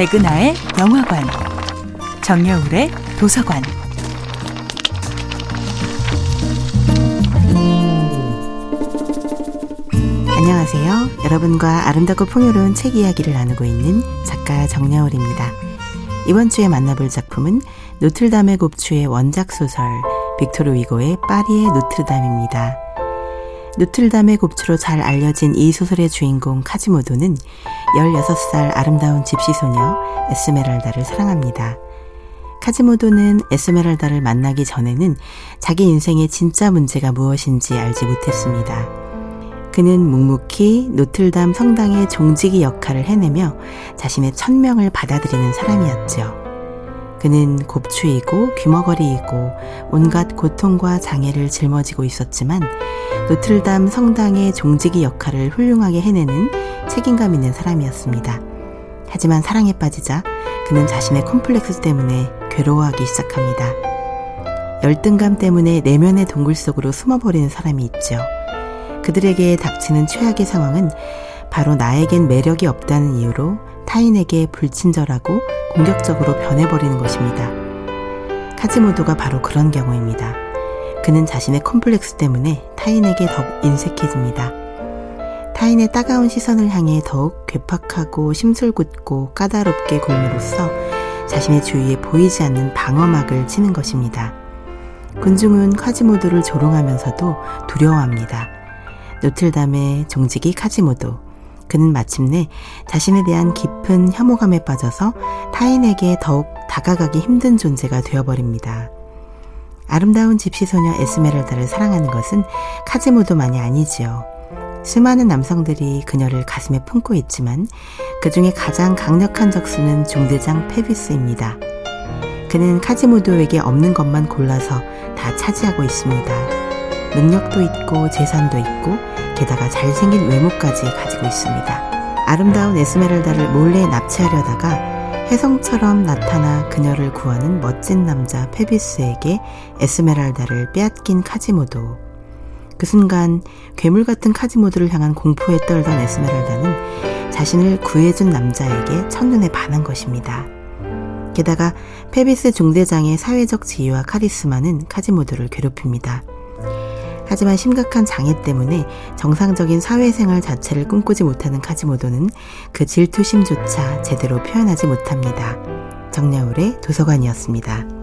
백은하의 영화관, 정여울의 도서관. 안녕하세요. 여러분과 아름답고 풍요로운 책 이야기를 나누고 있는 작가 정여울입니다. 이번 주에 만나볼 작품은 노틀담의 곱추의 원작 소설 빅토르 위고의 파리의 노틀담입니다. 노틀담의 곱추로 잘 알려진 이 소설의 주인공 카지모도는 16살 아름다운 집시 소녀 에스메랄다를 사랑합니다. 카지모도는 에스메랄다를 만나기 전에는 자기 인생의 진짜 문제가 무엇인지 알지 못했습니다. 그는 묵묵히 노틀담 성당의 종지기 역할을 해내며 자신의 천명을 받아들이는 사람이었죠. 그는 곱추이고 귀머거리이고 온갖 고통과 장애를 짊어지고 있었지만 노틀담 성당의 종지기 역할을 훌륭하게 해내는 책임감 있는 사람이었습니다. 하지만 사랑에 빠지자 그는 자신의 콤플렉스 때문에 괴로워하기 시작합니다. 열등감 때문에 내면의 동굴 속으로 숨어버리는 사람이 있죠. 그들에게 닥치는 최악의 상황은 바로 나에겐 매력이 없다는 이유로 타인에게 불친절하고 공격적으로 변해버리는 것입니다. 카지모도가 바로 그런 경우입니다. 그는 자신의 컴플렉스 때문에 타인에게 더욱 인색해집니다. 타인의 따가운 시선을 향해 더욱 괴팍하고 심술궂고 까다롭게 굴므로써 자신의 주위에 보이지 않는 방어막을 치는 것입니다. 군중은 카지모도를 조롱하면서도 두려워합니다. 노틀담의 종직이 카지모도, 그는 마침내 자신에 대한 깊은 혐오감에 빠져서 타인에게 더욱 다가가기 힘든 존재가 되어버립니다. 아름다운 집시 소녀 에스메랄다를 사랑하는 것은 카즈모도만이 아니지요. 수많은 남성들이 그녀를 가슴에 품고 있지만 그 중에 가장 강력한 적수는 중대장 페비스입니다. 그는 카지모도에게 없는 것만 골라서 다 차지하고 있습니다. 능력도 있고 재산도 있고 게다가 잘생긴 외모까지 가지고 있습니다. 아름다운 에스메랄다를 몰래 납치하려다가 혜성처럼 나타나 그녀를 구하는 멋진 남자 페비스에게 에스메랄다를 빼앗긴 카지모도. 그 순간 괴물 같은 카지모도를 향한 공포에 떨던 에스메랄다는 자신을 구해준 남자에게 첫눈에 반한 것입니다. 게다가 페비스 중대장의 사회적 지위와 카리스마는 카지모도를 괴롭힙니다. 하지만 심각한 장애 때문에 정상적인 사회생활 자체를 꿈꾸지 못하는 카지모도는 그 질투심조차 제대로 표현하지 못합니다. 정야울의 도서관이었습니다.